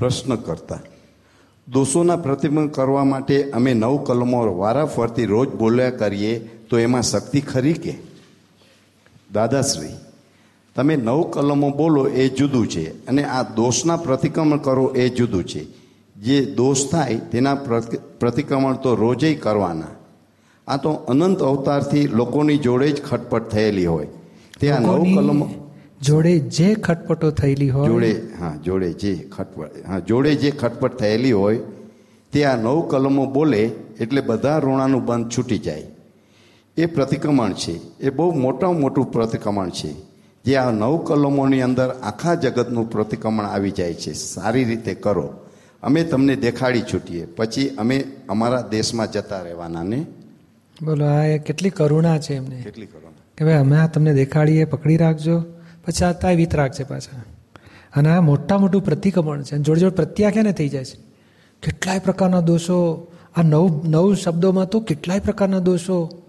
પ્રશ્ન કરતા દોષોના પ્રતિબંધ કરવા માટે અમે નવ કલમો વારાફરતી રોજ બોલ્યા કરીએ તો એમાં શક્તિ ખરી કે? દાદાશ્રી તમે નવ કલમો બોલો એ જુદું છે અને આ દોષના પ્રતિક્રમણ કરો એ જુદું છે. જે દોષ થાય તેના પ્રતિ- પ્રતિક્રમણ તો રોજે કરવાના. આ તો અનંત અવતારથી લોકોની જોડે જ ખટપટ થયેલી હોય. તે આ નવ કલમો જોડે જે ખટપટો થયેલી હોય જોડે હા જોડે જે ખટપટ હા જોડે જે ખટપટ થયેલી હોય તે આ નવ કલમો બોલે એટલે બધા ઋણાનું બંધ છૂટી જાય. એ પ્રતિક્રમણ છે. એ બહુ મોટામાં મોટું પ્રતિક્રમણ છે. જે આ નવ કલમોની અંદર આખા જગતનું પ્રતિક્રમણ આવી જાય છે. સારી રીતે કરો. અમે તમને દેખાડી છૂટીએ. પછી અમે અમારા દેશમાં જતા રહેવાના ને? બોલો આ કેટલી કરુણા છે એમને. કેટલી કરુણા. કે ભાઈ અમે આ તમને દેખાડીએ પકડી રાખજો. પછી આ તાય વિતરાગ છે પાછા. અને આ મોટા મોટું પ્રતિક્રમણ છે. અને જોડે જોડે પ્રત્યાખ્યાને થઈ જાય છે. કેટલાય પ્રકારના દોષો આ નવ નવ શબ્દોમાં તો કેટલાય પ્રકારના દોષો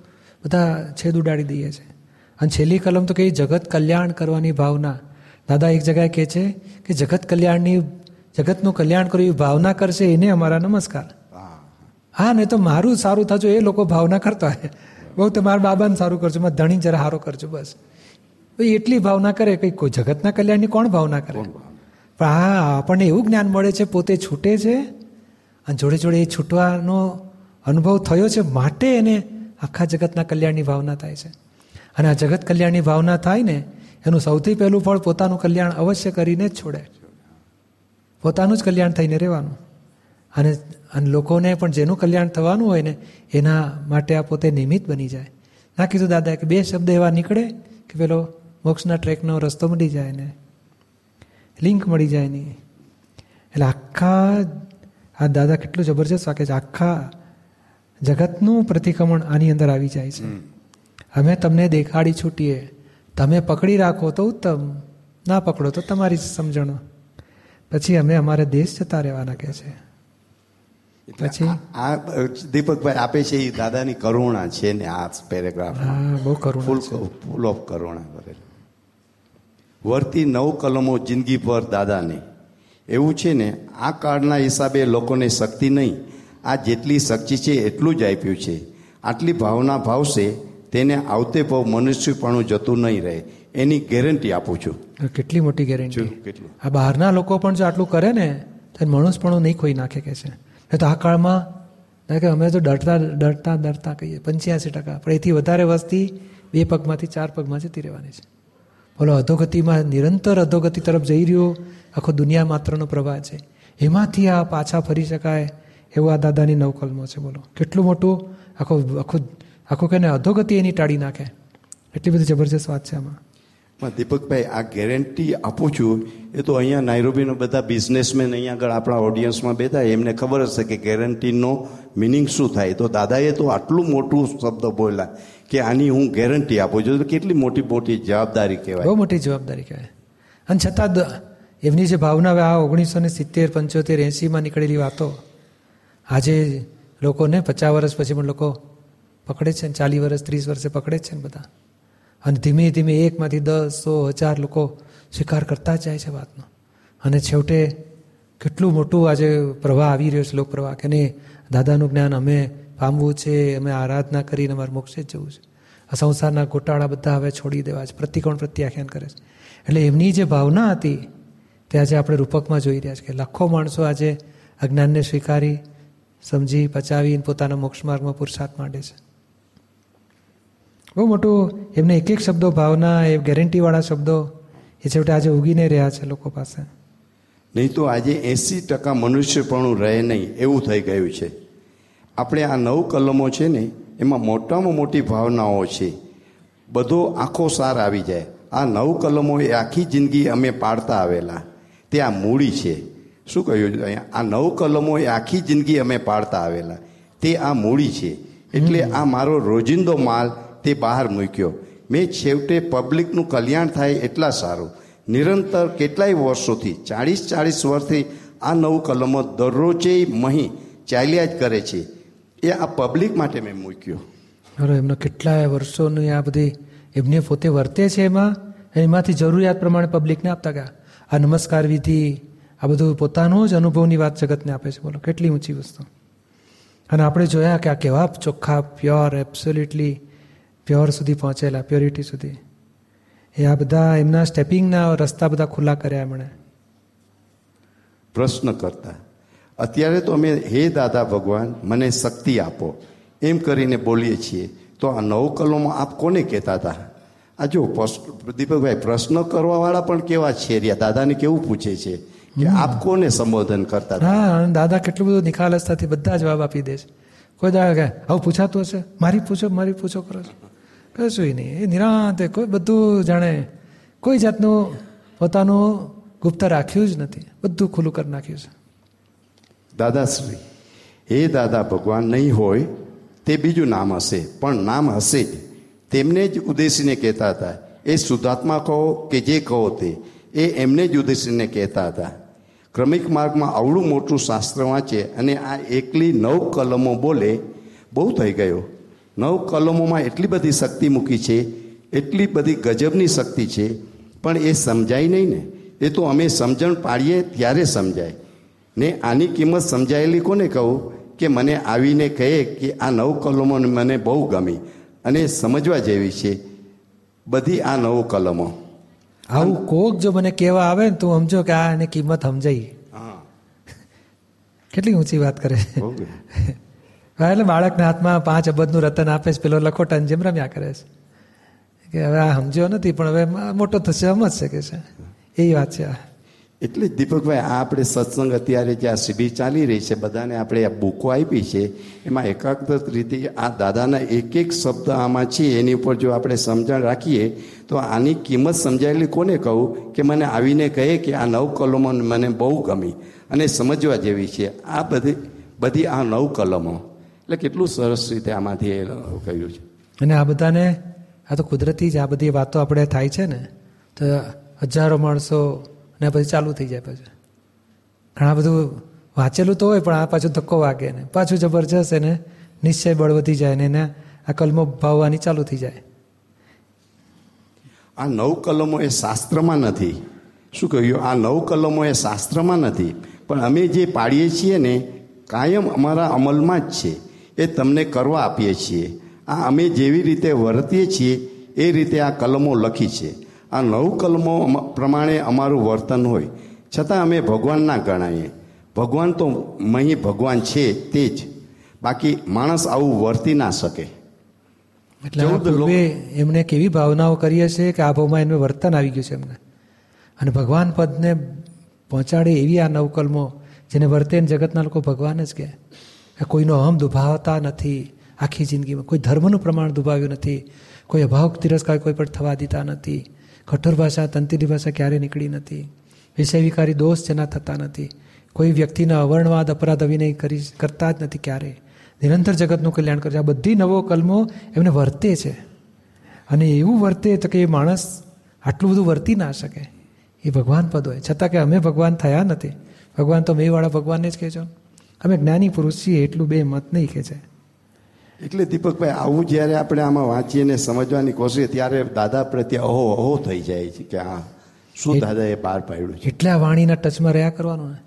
બધા છેદ ઉડાડી દઈએ છે. અને છેલ્લી કલમ તો કે જગત કલ્યાણ કરવાની ભાવના. દાદા એક જગ્યાએ કહે છે કે જગત કલ્યાણની જગતનું કલ્યાણ કરવું એવી ભાવના કરશે એને અમારા નમસ્કાર. હા. હા ને તો મારું સારું થજો એ લોકો ભાવના કરતા હોય. બહુ તો મારા બાબાને સારું કરજો મારા ધણી જરા સારો કરજો બસ. ભાઈ એટલી ભાવના કરે કંઈ કોઈ જગતના કલ્યાણની કોણ ભાવના કરે? પણ હા આપણને એવું જ્ઞાન મળે છે પોતે છૂટે છે અને જોડે જોડે એ છૂટવાનો અનુભવ થયો છે માટે એને આખા જગતના કલ્યાણની ભાવના થાય છે. અને આ જગત કલ્યાણની ભાવના થાય ને એનું સૌથી પહેલું ફળ પોતાનું કલ્યાણ અવશ્ય કરીને જ છોડે. પોતાનું જ કલ્યાણ થઈને રહેવાનું. અને અને લોકોને પણ જેનું કલ્યાણ થવાનું હોય ને એના માટે આ પોતે નિમિત્ત બની જાય. ના કીધું દાદા કે બે શબ્દ એવા નીકળે કે પેલો મોક્ષના ટ્રેકનો રસ્તો મળી જાય ને લિંક મળી જાય નહીં એટલે આખા આ દાદા કેટલું જબરજસ્ત વાક્ય છે આખા જગતનું પ્રતિક્રમણ આની અંદર આવી જાય છે. અમે તમને દેખાડી છૂટીએ તમે પકડી રાખો તો ઉત્તમ ના પકડો તો તમારી સમજણો. પછી અમે અમારે દેશ જતા રહેવાના કહે છે. પછી? આ દીપકભાઈ આપે છે એ દાદાની કરુણા છે ને આ પેરેગ્રાફ હા બહુ કરુણા ફૂલ ઓફ કરુણા ભરેલું વર્તી નવ કલમો જિંદગી પર દાદાને. એવું છે ને આ કાળના હિસાબે લોકોને શક્તિ નહીં. આ જેટલી શક્તિ છે એટલું જ આપ્યું છે. આટલી ભાવના ભાવશે તેને આવતે ભાવ મનુષ્યપણું જતું નહીં રહે. એની ગેરંટી આપું છું. કેટલી મોટી ગેરંટી. કેટલું. આ બહારના લોકો પણ જો આટલું કરે ને તો મનુષ્યપણું નહીં ખોઈ નાખે કે છે. તો આ કાળમાં કે અમે તો ડરતા ડરતા ડરતા કહીએ પંચ્યાસી ટકા. પણ એથી વધારે વસ્તી બે પગમાંથી ચાર પગમાં જતી રહેવાની છે. બોલો, અધોગતિમાં નિરંતર અધોગતિ તરફ જઈ રહ્યો આખો દુનિયા માત્રનો પ્રવાહ છે. એમાંથી આ પાછા ફરી શકાય એવું આ દાદાની નવકલમો છે, બોલો. કેટલું મોટું આખો, આખું આખું કે અધોગતિ એની ટાળી નાખે. એટલી બધી જબરજસ્ત વાત છે આમાં. દીપકભાઈ, આ ગેરંટી આપું છું, એ તો અહીંયા નાયરોબીના બધા બિઝનેસમેન અહીંયા આગળ આપણા ઓડિયન્સમાં બેઠા એમને ખબર હશે કે ગેરંટીનો મિનિંગ શું થાય. તો દાદાએ તો આટલું મોટું શબ્દ બોલ્યા. કે આની હું ગેરંટી આપું છું. કેટલી મોટી મોટી જવાબદારી કહેવાય. બહુ મોટી જવાબદારી કહેવાય. અને છતાં એમની જે ભાવના આ ઓગણીસો ને સિત્તેર, પંચોતેર એંસીમાં નીકળેલી વાતો, આજે લોકોને પચાસ વર્ષ પછી પણ લોકો પકડે છે ને, ચાલીસ વર્ષ, ત્રીસ વર્ષે પકડે છે ને બધા. અને ધીમે ધીમે એકમાંથી દસ, સો, હજાર લોકો સ્વીકાર કરતા જ જાય છે વાતનો. અને છેવટે કેટલું મોટું આજે પ્રવાહ આવી રહ્યો છે, લોકપ્રવાહ. કે નહીં, દાદાનું જ્ઞાન અમે પામવું છે અમે આરાધના કરીને અમારે મોક્ષે જ જવું છે. આ સંસારના ગોટાળા બધા હવે છોડી દેવા છે. પ્રતિકોણ પ્રત્યાખ્યાન કરે છે. એટલે એમની જે ભાવના હતી તે આજે આપણે રૂપકમાં જોઈ રહ્યા છે કે લાખો માણસો આજે અજ્ઞાનને સ્વીકારી, સમજી, પચાવી પોતાના મોક્ષ માર્ગમાં પુરુષાર્થ માંડે છે. બહુ મોટું એમને એક એક શબ્દો ભાવના, એ ગેરંટીવાળા શબ્દો એ છેવટે આજે ઉગીને રહ્યા છે લોકો પાસે. નહીં તો આજે એંસી ટકા મનુષ્યપણું રહે નહીં એવું થઈ ગયું છે. આપણે આ નવ કલમો છે ને એમાં મોટામાં મોટી ભાવનાઓ છે. બધો આખો સાર આવી જાય. આ નવ કલમો એ આખી જિંદગી અમે પાડતા આવેલા. તે આ મૂડી છે. શું કહ્યું અહીંયા? આ નવ કલમો એ આખી જિંદગી અમે પાડતા આવેલા. તે આ મૂડી છે. એટલે આ મારો રોજિંદો માલ તે બહાર મૂક્યો. મેં છેવટે પબ્લિકનું કલ્યાણ થાય એટલા સારું. નિરંતર કેટલાય વર્ષોથી ચાળીસ ચાળીસ વર્ષથી આ નવ કલમો દરરોજે મહી ચાલ્યા જ કરે છે. એ આ પબ્લિક માટે મેં મૂક્યો. બરાબર એમનો કેટલાય વર્ષોની આ બધી એમને પોતે વર્તે છે એમાં? એમાંથી જરૂરિયાત પ્રમાણે પબ્લિકને આપતા ગયા. આ નમસ્કાર વિધિ આ બધું પોતાનું જ અનુભવની વાત જગતને આપે છે. બોલો કેટલી ઊંચી વસ્તુ. અને આપણે જોયા કે આ કેવા ચોખ્ખા પ્યોર એબ્સોલ્યુટલી પ્યોર સુધી પહોંચેલા પ્યોરિટી સુધી. એ આ બધા એમના સ્ટેપિંગના રસ્તા બધા ખુલ્લા કર્યા એમણે. પ્રશ્ન કરતા અત્યારે તો અમે હે દાદા ભગવાન મને શક્તિ આપો. એમ કરીને બોલીએ છીએ. તો આ નવ કલમો આપ કોને કહેતા હતા? આ જો દીપકભાઈ પ્રશ્ન કરવાવાળા પણ કેવા છે રહ્યા? દાદાને કેવું પૂછે છે કે આપ કોને સંબોધન કરતા હતા? હા અને દાદા કેટલું બધું નિખાલસતાથી બધા જવાબ આપી દે છે. કોઈ દાદા કહે આવું પૂછાતું હશે? મારી પૂછો મારી પૂછો કરો છો. કશું નહીં. એ નિરાંતે કોઈ બધું જાણે. કોઈ જાતનું પોતાનું ગુપ્ત રાખ્યું જ નથી. બધું ખુલ્લું કરી નાખ્યું છે. દાદાશ્રી એ દાદા ભગવાન નહીં હોય તે બીજું નામ હશે, પણ નામ હશે જ. તેમને જ ઉદ્દેશીને કહેતા હતા, એ શુદ્ધાત્મા કહો કે જે કહો તે. એ એમને જ ઉદ્દેશીને કહેતા હતા. ક્રમિક માર્ગમાં આવડું મોટું શાસ્ત્ર વાંચે અને આ એકલી નવ કલમો બોલે, બહુ થઈ ગયો. નવ કલમોમાં એટલી બધી શક્તિ મૂકી છે, એટલી બધી ગજબની શક્તિ છે, પણ એ સમજાય નહીં ને. એ તો અમે સમજણ પાડીએ ત્યારે સમજાય. ને આની કિંમત સમજાયેલી કોને કહું? કે મને આવીને કહે કે આ નવ કલમો મને બહુ ગમી અને સમજવા જેવી છે. બધી આ નવ કલમો. આવું કોક જો મને કહેવા આવે ને તો સમજો કે આ એની કિંમત સમજાઈ. હા. કેટલી ઊંચી વાત કરે. છે હા, એટલે બાળકના હાથમાં પાંચ અબજનું રતન આપે છે પેલો લખોટન જેમ રમ્યા કરે છે. કે હવે આ સમજ્યો નથી પણ હવે મોટો થશે સમજશે કે છે. એ વાત છે આ. એટલે જ દીપકભાઈ, આ આપણે સત્સંગ અત્યારે જે આ સીડી ચાલી રહી છે, બધાને આપણે આ બુકો આપી છે, એમાં એકાગ્રત રીતે આ દાદાના એક એક શબ્દ આમાં છે, એની ઉપર જો આપણે સમજણ રાખીએ, તો આની કિંમત સમજાયેલી કોને કહું કે મને આવીને કહે કે આ નવ કલમો મને બહુ ગમી. અને સમજવા જેવી છે, આ બધી બધી આ નવ કલમો. એટલે કેટલું સરસ રીતે આમાંથી એ કહ્યું છે. અને આ બધાને, આ તો કુદરતી જ આ બધી વાતો આપણે થાય છે ને, તો હજારો માણસો ને પછી ચાલુ થઈ જાય પછી. ઘણા બધું વાંચેલું તો હોય, પણ આ પાછું ધક્કો વાગે ને. પાછું જબરજસ્ત એને નિશ્ચય બળ વધી જાય ને એને આ કલમો ભાવવાની ચાલુ થઈ જાય. આ નવ કલમો એ શાસ્ત્રમાં નથી. શું કહ્યું? આ નવ કલમો એ શાસ્ત્રમાં નથી. પણ અમે જે પાડીએ છીએ ને, કાયમ અમારા અમલમાં જ છે. એ તમને કરવા આપીએ છીએ. આ અમે જેવી રીતે વર્તીએ છીએ, એ રીતે આ કલમો લખી છે. આ નવ કલમો પ્રમાણે અમારું વર્તન હોય. છતાં અમે ભગવાન ના ગણાઈએ. ભગવાન તો મહી ભગવાન છે તે જ. બાકી માણસ આવું વર્તી ના શકે. એટલે એમને કેવી ભાવનાઓ કરી હશે કે આ ભાવમાં એનું વર્તન આવી ગયું છે એમને. અને ભગવાન પદને પહોંચાડે એવી આ નવકલમો જેને વર્તે જગતના લોકો ભગવાન જ કે કોઈનો અહમ દુભાવતા નથી આખી જિંદગીમાં. કોઈ ધર્મનું પ્રમાણ દુભાવ્યું નથી. કોઈ અભાવ તિરસ્કાર કોઈ પણ થવા દીતા નથી. કઠોર ભાષા તંતીની ભાષા ક્યારેય નીકળી નથી? વિષય વિકારી દોષ જેના થતા નથી. કોઈ વ્યક્તિના અવર્ણવાદ, અપરાધ, અભિનય કરી કરતા જ નથી ક્યારેય નિરંતર જગતનું કલ્યાણ કરે છે આ બધી નવો કલમો એમને વર્તે છે. અને એવું વર્તે તો કે એ માણસ આટલું બધું વર્તી ના શકે. એ ભગવાન પદ હોય. છતાં કે અમે ભગવાન થયા નથી. ભગવાન તો મેવાળા ભગવાનને જ કહેજો અમે જ્ઞાની પુરુષ છીએ, એટલું બે મત નહીં કહે છે. એટલે દીપકભાઈ આવું જ્યારે આપણે આમાં વાંચીને સમજવાની કોશિશ ત્યારે દાદા પ્રત્યે અહો અહો થઈ જાય છે કે હા શું દાદાએ બહાર પાડ્યું છે? એટલે આ વાણીના ટચમાં રહ્યા કરવાનું ને?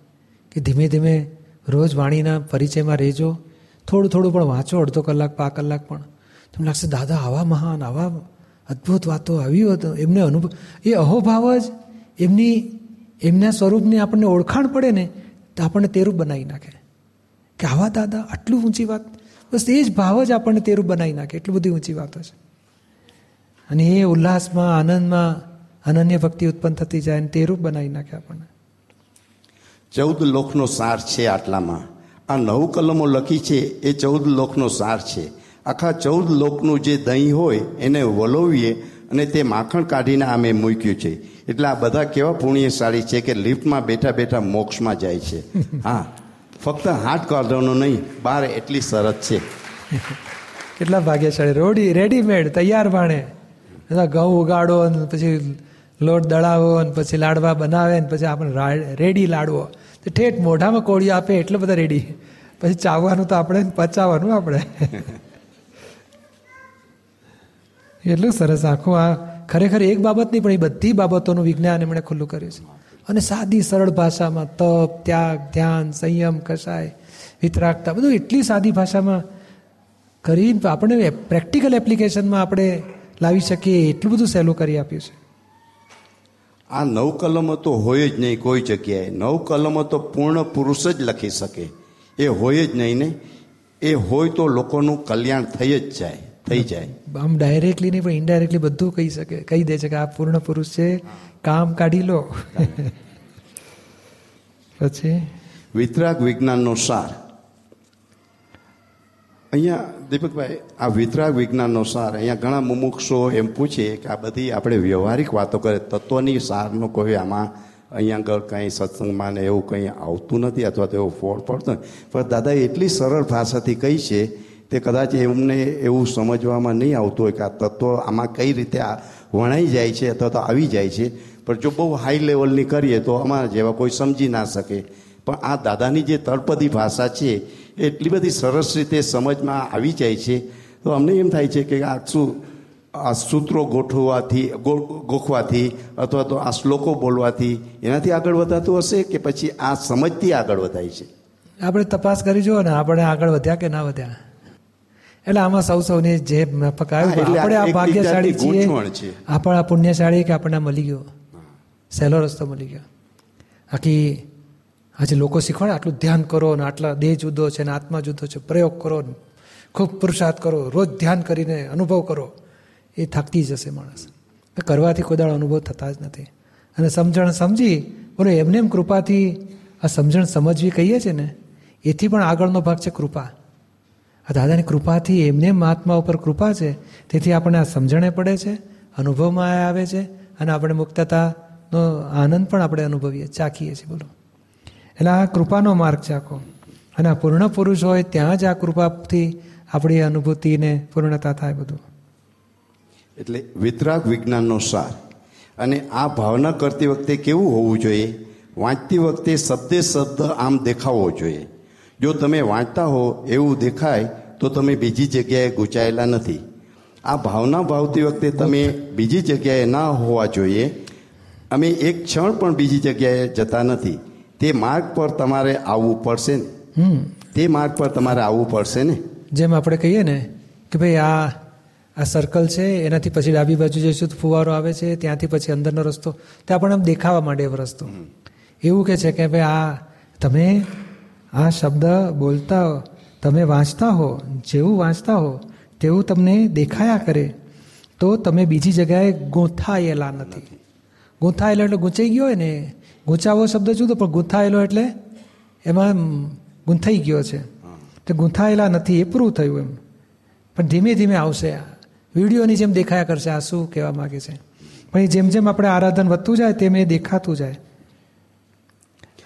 કે ધીમે ધીમે રોજ વાણીના પરિચયમાં રહેજો. થોડું થોડું પણ વાંચો અડધો કલાક પા કલાક પણ. તમને લાગશે દાદા આવા મહાન આવા અદ્ભુત વાતો આવી હતો. એમને અનુભવ એ અહોભાવ જ એમની એમના સ્વરૂપની આપણને ઓળખાણ પડે ને તો આપણને તેરું બનાવી નાખે. કે આવા દાદા આટલું ઊંચી વાત બસ એ જ ભાવ જ આપણને તેરું બનાવી નાખે. એટલી બધી ઊંચી વાતો છે. અને એ ઉલ્લાસમાં, આનંદમાં, અનન્ય ભક્તિ ઉત્પન્ન થતી જાય અને તેરું બનાવી નાખે આપણને. ચૌદ લોકનો સાર છે આટલામાં. આ નવ કલમો લખી છે એ ચૌદ લોકનો સાર છે. આખા ચૌદ લોકનું જે દહીં હોય એને વલોવીએ અને તે માખણ કાઢીને અમે મૂક્યું છે. એટલે આ બધા કેવા પુણ્યશાળી છે કે લિફ્ટમાં બેઠા બેઠા મોક્ષમાં જાય છે. હા. ફક્ત હાથ કાઢવાનો નહીં બહાર એટલી શરત છે. કેટલા ભાગ્યશાળી. રોડી રેડીમેડ તૈયાર ભાણે ઘઉં ઉગાડો ને પછી લોટ દળાવો ને પછી લાડવા બનાવે ને પછી આપણે રેડી લાડવો. તો ઠેઠ મોઢામાં કોળિયો આપે, એટલે બધા રેડી પછી ચાવવાનું તો આપણે પચાવવાનું આપણે. એટલું સરસ આખું આ ખરેખર એક બાબત નહીં, પણ એ બધી બાબતોનું વિજ્ઞાન એમણે ખુલ્લું કર્યું છે. અને સાદી સરળ ભાષામાં તપ ત્યાગ ધ્યાન સંયમ કસાય વિતરાગતા બધું એટલી સાદી ભાષામાં કરીને આપણે પ્રેક્ટિકલ એપ્લિકેશનમાં આપણે લાવી શકીએ એટલું બધું સહેલું કરી આપ્યું છે. આ નવ કલમો તો હોય જ નહીં કોઈ જગ્યાએ. નવ કલમો તો પૂર્ણ પુરુષ જ લખી શકે. એ હોય જ નહીં ને. એ હોય તો લોકોનું કલ્યાણ થઈ જ જાય થઈ જાય. આમ ડાયરેક્ટલી નહીં પણ ઇનડાયરેક્ટલી બધું કહી શકે કહી દે છે કે આ પૂર્ણ પુરુષ છે. કામ કાઢી લો. પછી? વિતરાગ વિજ્ઞાનનો સાર. અહીંયા દીપકભાઈ, આ વિતરાગ વિજ્ઞાનનો સાર, અહીંયા ઘણા મુમુક્ષો એમ પૂછે કે આ બધી આપણે વ્યવહારિક વાતો કરે, તત્વની સારનો કોઈ આમાં અહીંયા આગળ કંઈ સત્સંગમાં ને એવું કંઈ આવતું નથી અથવા તો એવો ફોડ પડતો પણ દાદા એટલી સરળ ભાષાથી કહી છે તે કદાચ એમને એવું સમજવામાં નહીં આવતું હોય કે આ તત્વ આમાં કઈ રીતે વણાઈ જાય છે અથવા તો આવી જાય છે. પણ જો બહુ હાઈ લેવલની કરીએ તો અમારા જેવા કોઈ સમજી ના શકે. પણ આ દાદાની જે તળપદી ભાષા છે એટલી બધી સરસ રીતે સમજમાં આવી જાય છે. તો અમને એમ થાય છે કે આ શું આ સૂત્રો ગોઠવવાથી ગોખવાથી અથવા તો આ શ્લોકો બોલવાથી એનાથી આગળ વધાતું હશે કે પછી આ સમજથી આગળ વધાય છે? આપણે તપાસ કરી જુઓ ને આપણે આગળ વધ્યા કે ના વધ્યા? એટલે આમાં સૌ સૌને જે માફક આવ્યું એટલે આપણે આ ભાગ્યશાળી છીએ. આપણે આ પુણ્યશાળી કે આપણને મળી ગયો? સહેલો રસ્તો મળી ગયો. આખી, આજે લોકો શીખવાડે, આટલું ધ્યાન કરો ને આટલા દેહ જુદો છે ને આત્મા જુદો છે, પ્રયોગ કરો ને, ખૂબ પુરુષાર્થ કરો, રોજ ધ્યાન કરીને અનુભવ કરો, એ થાકતી જશે માણસ. કરવાથી કોઈ દાડો અનુભવ થતા જ નથી. અને સમજણ સમજી, બોલો, એમને એમ કૃપાથી આ સમજણ સમજવી કહીએ છીએ ને, એથી પણ આગળનો ભાગ છે કૃપા. આ દાદાની કૃપાથી એમને એમ મહાત્મા ઉપર કૃપા છે, તેથી આપણને આ સમજણે પડે છે, અનુભવમાં આવે છે, અને આપણે મુક્તતાનો આનંદ પણ આપણે અનુભવીએ, ચાખીએ છીએ, બોલો. એટલે આ કૃપાનો માર્ગ છે આખો અને આ પૂર્ણ પુરુષ હોય ત્યાં જ આ કૃપાથી આપણી અનુભૂતિને પૂર્ણતા થાય બધું. એટલે વિતરાગ વિજ્ઞાનનો સાર. અને આ ભાવના કરતી વખતે કેવું હોવું જોઈએ? વાંચતી વખતે શબ્દે શબ્દ આમ દેખાવો જોઈએ. જો તમે વાંચતા હો એવું દેખાય, તો તમે બીજી જગ્યાએ ગૂંચાયેલા નથી. આ ભાવના ભાવતી વખતે તમે બીજી જગ્યાએ ના હોવા જોઈએ અમે એક ક્ષણ પણ બીજી જગ્યાએ જતા નથી. તે માર્ગ પર તમારે આવવું પડશે ને. તે માર્ગ પર તમારે આવવું પડશે ને. જેમ આપણે કહીએ ને કે ભાઈ આ આ સર્કલ છે એનાથી પછી ડાબી બાજુ જઈશું તો ફુવારો આવે છે ત્યાંથી પછી અંદરનો રસ્તો. તે આપણને આમ દેખાવા માંડે એવો રસ્તો. એવું કે છે કે ભાઈ આ તમે આ શબ્દ બોલતા તમે વાંચતા હો જેવું વાંચતા હો તેવું તમને દેખાયા કરે તો તમે બીજી જગ્યાએ ગોંથાયેલા નથી. ગૂંથાયેલો એટલે ગૂંચાઈ ગયો હોય ને, ગૂંચાવો શબ્દ જુદો, પણ ગૂંથાયેલો એટલે એમાં ગૂંથાઈ ગયો છે. તો ગૂંથાયેલા નથી, એ પૂરું થયું એમ. પણ ધીમે ધીમે આવશે આ. વિડીયોની જેમ દેખાયા કરશે, આ શું કહેવા માગે છે. પણ એ જેમ જેમ આપણે આરાધન વધતું જાય, તેમ એ દેખાતું જાય.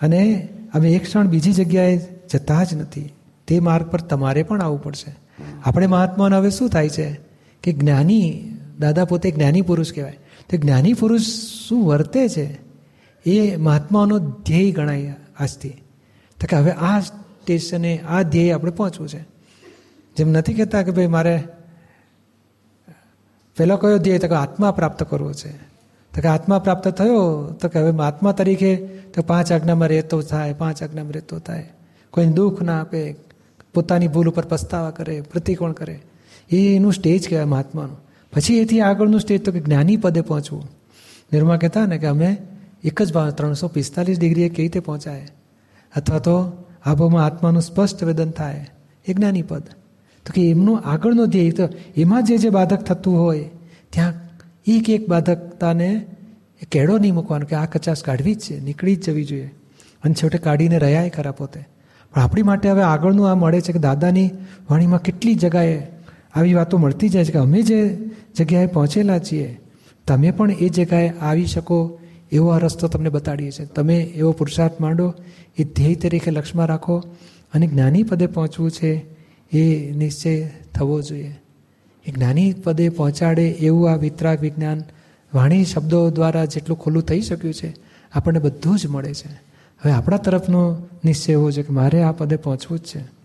અને અમે એક ક્ષણ બીજી જગ્યાએ જતા જ નથી. તે માર્ગ પર તમારે પણ આવવું પડશે. આપણે મહાત્માને હવે શું થાય છે? કે જ્ઞાની, દાદા પોતે જ્ઞાની પુરુષ કહેવાય. તો જ્ઞાની પુરુષ શું વર્તે છે? એ મહાત્માનો ધ્યેય ગણાય આજથી. તો કે હવે આ સ્ટેશને, આ ધ્યેય આપણે પહોંચવું છે. જેમ નથી કહેતા કે ભાઈ મારે પહેલો કયો ધ્યેય? તો કે આત્મા પ્રાપ્ત કરવો છે. તો કે આત્મા પ્રાપ્ત થયો, તો કે હવે આત્મા તરીકે તો પાંચ આજ્ઞામાં રહેતો થાય, પાંચ આજ્ઞામાં રહેતો થાય. કોઈને દુઃખ ના આપે, પોતાની ભૂલ ઉપર પસ્તાવા કરે, પ્રતિકોણ કરે. એનું સ્ટેજ કહેવાય મહાત્માનું. પછી એથી આગળનું સ્ટેજ તો કે જ્ઞાની પદે પહોંચવું. નિર્મા કહેતા ને કે અમે એક જ ભાવ ત્રણસો પિસ્તાલીસ ડિગ્રીએ કેવી રીતે પહોંચાય? અથવા તો આબોમાં આત્માનું સ્પષ્ટ વેદન થાય. એ જ્ઞાની પદ. તો કે એમનું આગળનો ધ્યેય તો એમાં જે જે બાધક થતું હોય, ત્યાં એક એક બાધકતાને કેળો નહીં મૂકવાનો કે આ કચાશ કાઢવી જ છે, નીકળી જ જવી જોઈએ. અને છેવટે કાઢીને રહ્યા ખરા પોતે. પણ આપણી માટે હવે આગળનું આ મળે છે કે દાદાની વાણીમાં કેટલી જગાએ આવી વાતો મળતી જાય છે કે અમે જે જગ્યાએ પહોંચેલા છીએ, તમે પણ એ જગ્યાએ આવી શકો એવો આ રસ્તો તમને બતાડીએ છીએ તમે એવો પુરુષાર્થ માંડો, એ ધ્યેય તરીકે લક્ષમાં રાખો અને જ્ઞાની પદે પહોંચવું છે એ નિશ્ચય થવો જોઈએ. એ જ્ઞાની પદે પહોંચાડે એવું આ વિતરાગ વિજ્ઞાન વાણી શબ્દો દ્વારા જેટલું ખુલ્લું થઈ શક્યું છે, આપણને બધું જ મળે છે. હવે આપણા તરફનો નિશ્ચય એવો છે કે મારે આ પદે પહોંચવું જ છે.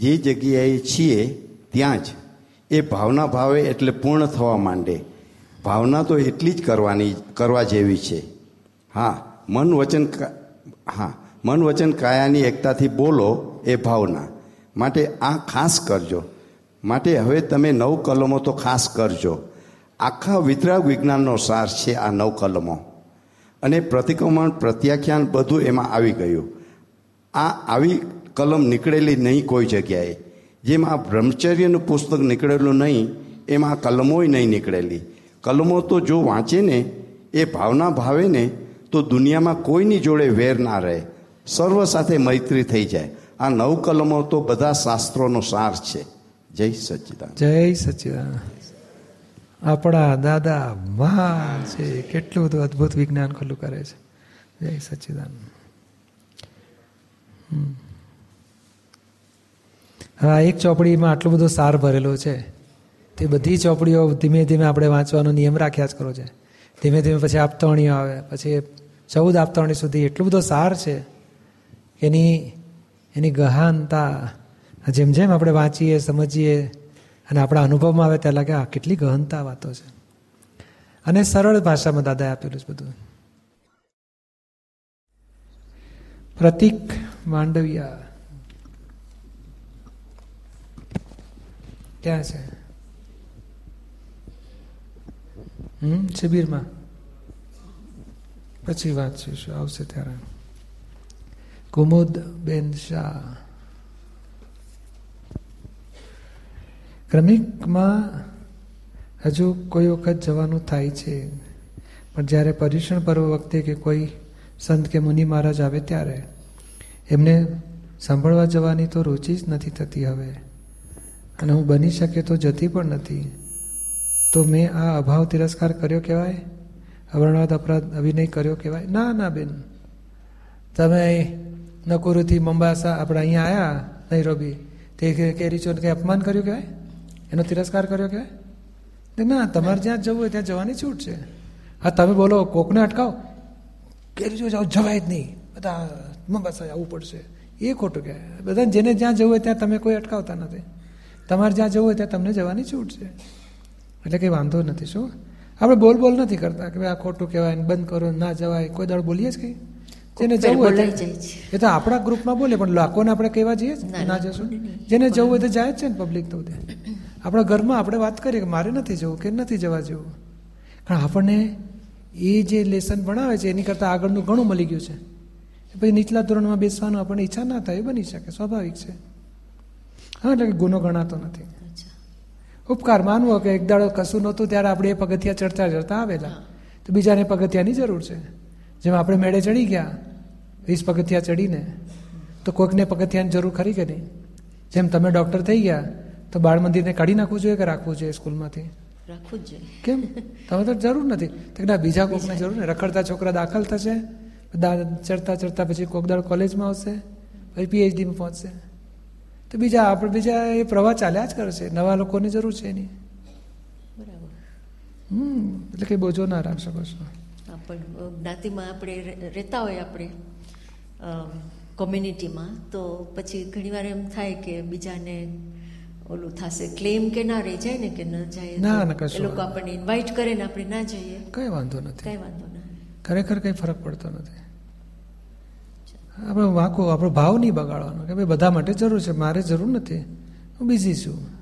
જે જગ્યાએ છીએ, ત્યાં જ. એ ભાવના ભાવે એટલે પૂર્ણ થવા માંડે. ભાવના તો એટલી જ કરવાની, કરવા જેવી છે. હા, મન વચન હા, મન વચન કાયાની એકતાથી બોલો એ ભાવના. માટે આ ખાસ કરજો. માટે હવે તમે નવ કલમો તો ખાસ કરજો. આખા વિતરાગ વિજ્ઞાનનો સાર છે આ નવ કલમો. અને પ્રતિક્રમણ, પ્રત્યાખ્યાન બધું એમાં આવી ગયું. આ આવી કલમ નીકળેલી નહીં કોઈ જગ્યાએ. જેમ બ્રહ્મચર્યનું પુસ્તક નીકળેલું નહીં, એમાં કલમોય નહીં નીકળેલી. કલમો તો જો વાંચે ને, એ ભાવના ભાવે ને, તો દુનિયામાં કોઈની જોડે વેર ના રહે. સર્વ સાથે મૈત્રી થઈ જાય. આ નવ કલમો તો બધા શાસ્ત્રોનો સાર છે. જય સચ્ચિદાન જય સચિદાન આપણા દાદા મહાન છે. કેટલું બધું અદ્ભુત વિજ્ઞાન ખુલ્લું કરે છે. જય સચ્ચિદાન હમ. આ એક ચોપડીમાં આટલું બધો સાર ભરેલો છે. તે બધી ચોપડીઓ ધીમે ધીમે આપણે વાંચવાનો નિયમ રાખ્યા જ કરો છે. ધીમે ધીમે પછી આપતાણીઓ આવે, પછી ચૌદ આપતવણી સુધી એટલું બધો સાર છે. એની એની ગહનતા જેમ જેમ આપણે વાંચીએ, સમજીએ, અને આપણા અનુભવમાં આવે ત્યાં લાગે, આ કેટલી ગહનતા વાતો છે. અને સરળ ભાષામાં દાદાએ આપેલું છે બધું. પ્રતિક માંડવિયા. ક્યાં છે હમ શિબિરમાં પછી વાંચીશું આવશે ત્યારે કુમુદ બેન શાહ ક્રમિકમાં હજુ કોઈ વખત જવાનું થાય છે પણ જ્યારે પર્યુષણ પર્વ વખતે કે કોઈ સંત કે મુનિ મહારાજ આવે ત્યારે એમને સાંભળવા જવાની તો રુચિ જ નથી થતી હવે અને હું બની શકે તો જતી પણ નથી. તો મેં આ અભાવ તિરસ્કાર કર્યો કહેવાય? અવર્ણવાદ અપરાધ અભિનય કર્યો કહેવાય? ના ના, બેન. તમે નકુરુથી મંબાસા આપણે અહીંયા આવ્યા નૈરોબી, તે કેરીચોને કંઈ અપમાન કર્યું કહેવાય? એનો તિરસ્કાર કર્યો કહેવાય? ને, તમારે જ્યાં જવું હોય ત્યાં જવાની છૂટ છે. હા, તમે બોલો, કોકને અટકાવો? કેરીચો જાઓ, જવાય જ નહીં. બધા મંબાસા આવવું પડશે. એ ખોટું કહેવાય. બધા જેને જ્યાં જવું હોય ત્યાં તમે કોઈ અટકાવતા નથી. તમારે જ્યાં જવું હોય ત્યાં તમને જવાની છૂટ છે. એટલે કંઈ વાંધો નથી શું? આપણે બોલ બોલ નથી કરતા કે ભાઈ આ ખોટું કહેવાય બંધ કરો ના જવાય કોઈ દળ બોલીએ જ કંઈ? જેને જવું હોય. એ તો આપણા ગ્રુપમાં બોલે પણ લોકોને આપણે કહેવા જઈએ ના, જશું. જેને જવું હોય તો જાય જ છે ને પબ્લિક તો આપણા ઘરમાં આપણે વાત કરીએ કે મારે નથી જવું કે નથી જવા જેવું. કારણ આપણને એ જે લેસન ભણાવે છે એની કરતાં આગળનું ઘણું મળી ગયું છે. પછી નીચલા ધોરણમાં બેસવાનું આપણને ઈચ્છા ના થાય એ બની શકે સ્વાભાવિક છે. હા એટલે ગુનો ગણાતો નથી. ઉપકાર માનવો કે એક દાડો કશું નહોતું ત્યારે આપણે એ પગથિયા ચડતા ચડતા આવેલા. તો બીજાને પગથિયાની જરૂર છે. જેમ આપણે મેળે ચડી ગયા વીસ પગથિયા ચડીને તો કોઈકને પગથિયાની જરૂર ખરી કે નહીં? જેમ તમે ડૉક્ટર થઈ ગયા તો બાળ મંદિરને કાઢી નાખવું જોઈએ કે રાખવું જોઈએ સ્કૂલમાંથી? રાખવું જ જોઈએ. કેમ? તમે તો જરૂર નથી. તો ના બીજા કોઈકને જરૂર ને રખડતા છોકરા દાખલ થશે ચડતા ચડતા પછી કોક દાડ કોલેજમાં આવશે પછી પીએચડીમાં પહોંચશે. તો બીજા આપણે બીજા એ પ્રવાહ ચાલ્યા જ કરશે નવા લોકોની જરૂર છે એની. બરાબર. હમ એટલે કંઈ બોજો ના રાખી શકો છો પણ જ્ઞાતિમાં આપણે રહેતા હોય આપણે કોમ્યુનિટીમાં તો પછી ઘણીવાર એમ થાય કે બીજાને ઓલું થશે ક્લેમ કે ના રહી જાય ને કે ન જાય ના, ના, કશું એ લોકો આપણને ઇન્વાઇટ કરે ને આપણે ના જઈએ. કંઈ વાંધો નથી. કઈ વાંધો ના ખરેખર કંઈ ફરક પડતો નથી. આપણે વાંકો, આપણો ભાવ નહીં બગાડવાનો, કે ભાઈ બધા માટે જરૂર છે, મારે જરૂર નથી. હું બિઝી છું.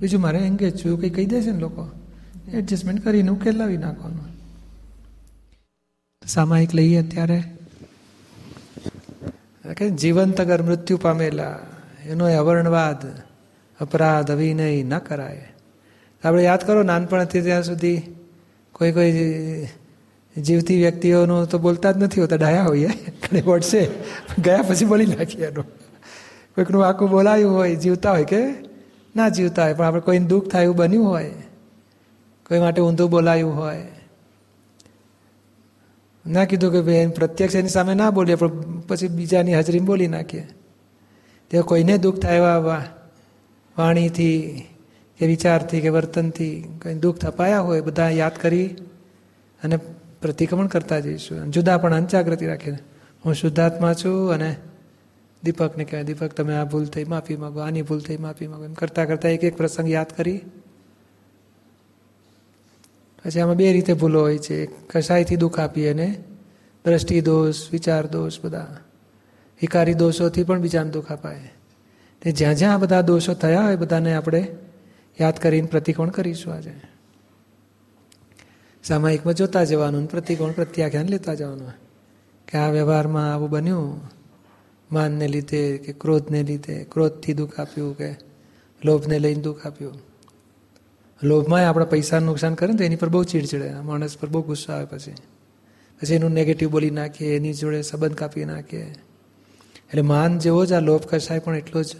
બીજું મારે એંગેજ છું, એવું કંઈ કહી દે છે ને લોકો? એડજસ્ટમેન્ટ કરીને ઉકેલ લાવી નાખવાનું. સામાયિક લઈએ અત્યારે. કે જીવંત અગર મૃત્યુ પામેલા, એનો અવર્ણવાદ, અપરાધ, અભિનય ન કરાય. આપણે યાદ કરો, નાનપણથી ત્યાં સુધી કોઈ કોઈ જીવતી વ્યક્તિઓનું તો બોલતા જ નથી હોતા, ડાયા હોઈએ. ઘણી વળશે ગયા પછી બોલી નાખીએ એનું. કોઈકનું આખું બોલાયું હોય, જીવતા હોય કે ના જીવતા હોય, પણ આપણે કોઈને દુઃખ થાય એવું બન્યું હોય, કોઈ માટે ઊંધું બોલાયું હોય. ના કીધું કે ભાઈ પ્રત્યક્ષ એની સામે ના બોલીએ, પણ પછી બીજાની હાજરીમાં બોલી નાખીએ. તે કોઈને દુઃખ થાય એવા વાણીથી કે વિચારથી કે વર્તનથી કંઈ દુઃખ થપાયા હોય બધા યાદ કરી અને પ્રતિક્રમણ કરતા જઈશું. અને જુદા પણ અંચાગ્રતિ રાખીને. હું શુદ્ધાત્મા છું અને દીપકને કહેવાય, દીપક, તમે આ ભૂલ થઈ, માફી માગો, આની ભૂલ થઈ, માફી માગો. એમ કરતાં કરતાં એક એક પ્રસંગ યાદ કરી. પછી આમાં બે રીતે ભૂલો હોય છે. કસાયથી દુઃખ આપીએ અને દ્રષ્ટિ દોષ, વિચાર દોષ બધા. વિકારી દોષોથી પણ બીજાને દુઃખ અપાય. તે જ્યાં જ્યાં બધા દોષો થયા હોય, બધાને આપણે યાદ કરીને પ્રતિકોણ કરીશું આજે. સામાયિકમાં જોતા જવાનું પ્રતિકોણ, પ્રત્યાખ્યાન લેતા જવાનું. કે આ વ્યવહારમાં આવું બન્યું? માનને લીધે કે ક્રોધને લીધે? ક્રોધથી દુઃખ આપ્યું કે લોભને લઈને દુઃખ આપ્યું? લોભમાં આપણે પૈસાનું નુકસાન કરે ને તો એની પર બહુ ચીડચીડે. માણસ પર બહુ ગુસ્સો આવે પછી. પછી એનું નેગેટિવ બોલી નાખીએ, એની જોડે સંબંધ કાપી નાખીએ. એટલે માન જેવો જ આ લોભ કસાય પણ એટલો જ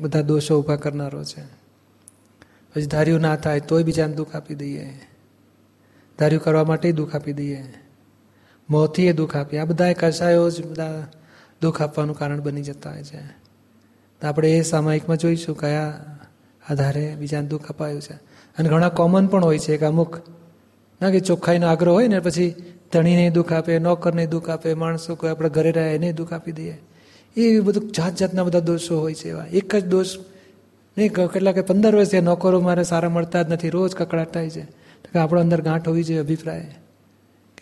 બધા દોષો ઊભા કરનારો છે. પછી ધાર્યું ના થાય તોય બીજાને દુઃખ આપી દઈએ. ધાર્યું કરવા માટે દુઃખ આપી દઈએ. મોથી એ દુઃખ આપીએ આ બધા કસાયો જ બધા દુઃખ આપવાનું કારણ બની જતા હોય છે. તો આપણે એ સામાયિકમાં જોઈશું કયા આધારે બીજાને દુઃખ અપાયું છે. અને ઘણા કોમન પણ હોય છે કે અમુક, ના કે ચોખ્ખાઈનો આગ્રહ હોય ને પછી ધણીને દુઃખ આપે, નોકરને દુઃખ આપે, માણસો કોઈ આપણે ઘરે રહ્યા એને દુઃખ આપી દઈએ. એ બધું જાત જાતના બધા દોષો હોય છે એવા. એક જ દોષ નહીં કેટલા કે પંદર વર્ષે નોકરો મારે સારા મળતા જ નથી, રોજ કકડાટ થાય છે. આપણો અંદર ગાંઠ હોવી જોઈએ અભિપ્રાય.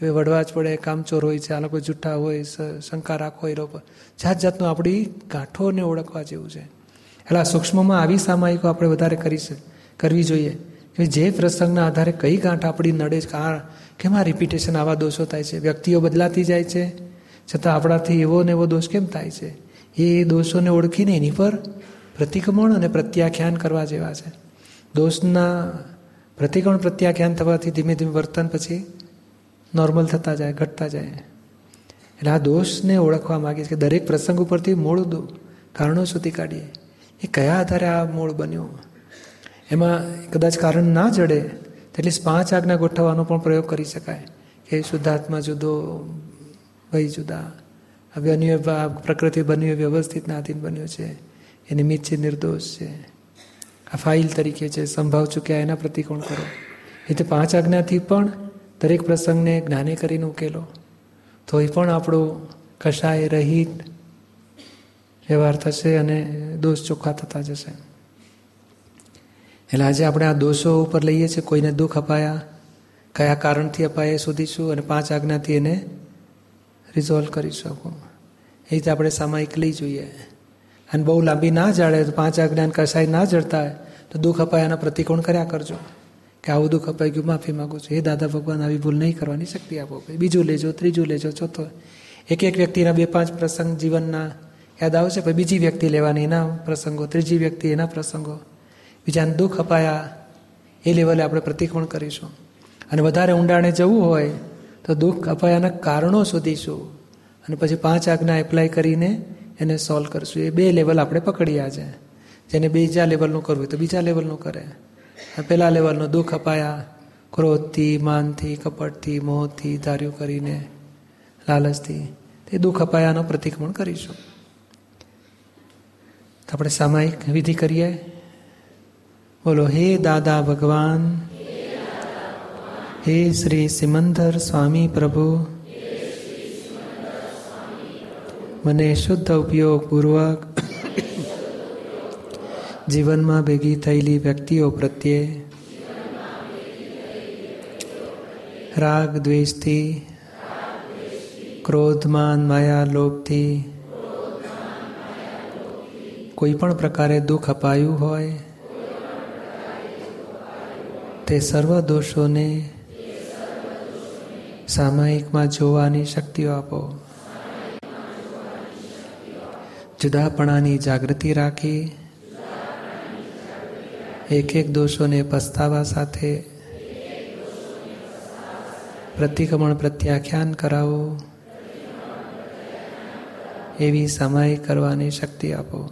કે વડવા જ પડે, કામચોર હોય છે આ લોકો જૂઠા હોય શંકા રાખો, એ લોકો. જાત જાતનું આપણી ગાંઠોને ઓળખવા જેવું છે. એટલે સૂક્ષ્મમાં આવી સામાયિકો આપણે વધારે કરી કરવી જોઈએ. કે જે પ્રસંગના આધારે કઈ ગાંઠ આપણી નડે છે, આ કેમાં રિપીટેશન આવા દોષો થાય છે? વ્યક્તિઓ બદલાતી જાય છે? છતાં આપણાથી એવો ને એવો દોષ કેમ થાય છે? એ દોષોને ઓળખીને એની પર પ્રતિક્રમણ અને પ્રત્યાખ્યાન કરવા જેવા છે. દોષના પ્રતિક્રમણ, પ્રત્યાખ્યાન થવાથી ધીમે ધીમે વર્તન પછી નોર્મલ થતા જાય, ઘટતા જાય. એટલે આ દોષને ઓળખવા માગીએ છીએ કે દરેક પ્રસંગ ઉપરથી મૂળ કારણો શોધી કાઢીએ. એ કયા આધારે આ મૂળ બન્યું? એમાં કદાચ કારણ ના જડે તેટલી પાંચ આજ્ઞા ગોઠવવાનો પણ પ્રયોગ કરી શકાય. કે શુદ્ધાત્મા જુદો, ભય જુદા. અન્ય પ્રકૃતિ બન્યું, વ્યવસ્થિત નાધીન બન્યું છે. એ નિમિત્ત છે નિર્દોષ છે. આ ફાઇલ તરીકે છે, સંભાવ ચૂક્યા એના પ્રતિકોણ કરો. એ પાંચ આજ્ઞાથી પણ દરેક પ્રસંગને જ્ઞાને કરીને ઉકેલો. તો એ પણ આપણો કશાય રહિત વ્યવહાર થશે અને દોષ ચોખ્ખા થતા જશે. એટલે આજે આપણે આ દોષો ઉપર લઈએ છીએ. કોઈને દુઃખ અપાયા, કયા કારણથી અપાય એ શોધીશું અને પાંચ આજ્ઞાથી એને રિઝોલ્વ કરી શકો. એ રીતે આપણે સામાયિક લઈ જોઈએ. અને બહુ લાંબી ના જાળે તો પાંચ આજ્ઞાન કસાય ના જડતા હોય તો દુઃખ અપાયાના પ્રતિકોણ કર્યા કરજો. કે આવું દુઃખ અપાઈ ગયું, માફી માગું છું. હે દાદા ભગવાન, આવી ભૂલ નહીં કરવાની શક્તિ આપો બીજું લેજો, ત્રીજું લેજો, ચોથો. એક એક વ્યક્તિના બે પાંચ પ્રસંગ જીવનના યાદ આવશે પછી બીજી વ્યક્તિ લેવાની એના પ્રસંગો, ત્રીજી વ્યક્તિ એના પ્રસંગો. બીજાને દુઃખ અપાયા, એ લેવલે આપણે પ્રતિકોણ કરીશું. અને વધારે ઊંડાણે જવું હોય, તો દુઃખ અપાયાના કારણો શોધીશું. અને પછી પાંચ આજ્ઞા એપ્લાય કરીને એને સોલ્વ કરશું. એ બે લેવલ આપણે પકડ્યા છે. જેને બીજા લેવલનું કરવું હોય તો બીજા લેવલનું કરે. પહેલા લેવલનું દુઃખ અપાયા. ક્રોધથી, માનથી, કપટથી, મોહથી, ધાર્યું કરીને, લાલચથી. તે દુઃખ અપાયાનો પ્રતિક્રમણ કરીશું. તો આપણે સામાયિક વિધિ કરીએ. બોલો, હે દાદા ભગવાન. હે શ્રી સિમંદર સ્વામી પ્રભુ. મને શુદ્ધ ઉપયોગપૂર્વક જીવનમાં ભેગી થયેલી વ્યક્તિઓ પ્રત્યે રાગ દ્વેષથી, ક્રોધમાન માયા લોભથી, કોઈ પણ પ્રકારે દુઃખ અપાયું હોય, તે સર્વ દોષોને સામાયિકમાં જોવાની શક્તિઓ આપો. જુદાપણાની જાગૃતિ રાખી એક એક દોષોને પસ્તાવા સાથે પ્રતિક્રમણ પ્રત્યાખ્યાન કરાવો. એવી સમય કરવાની શક્તિ આપો.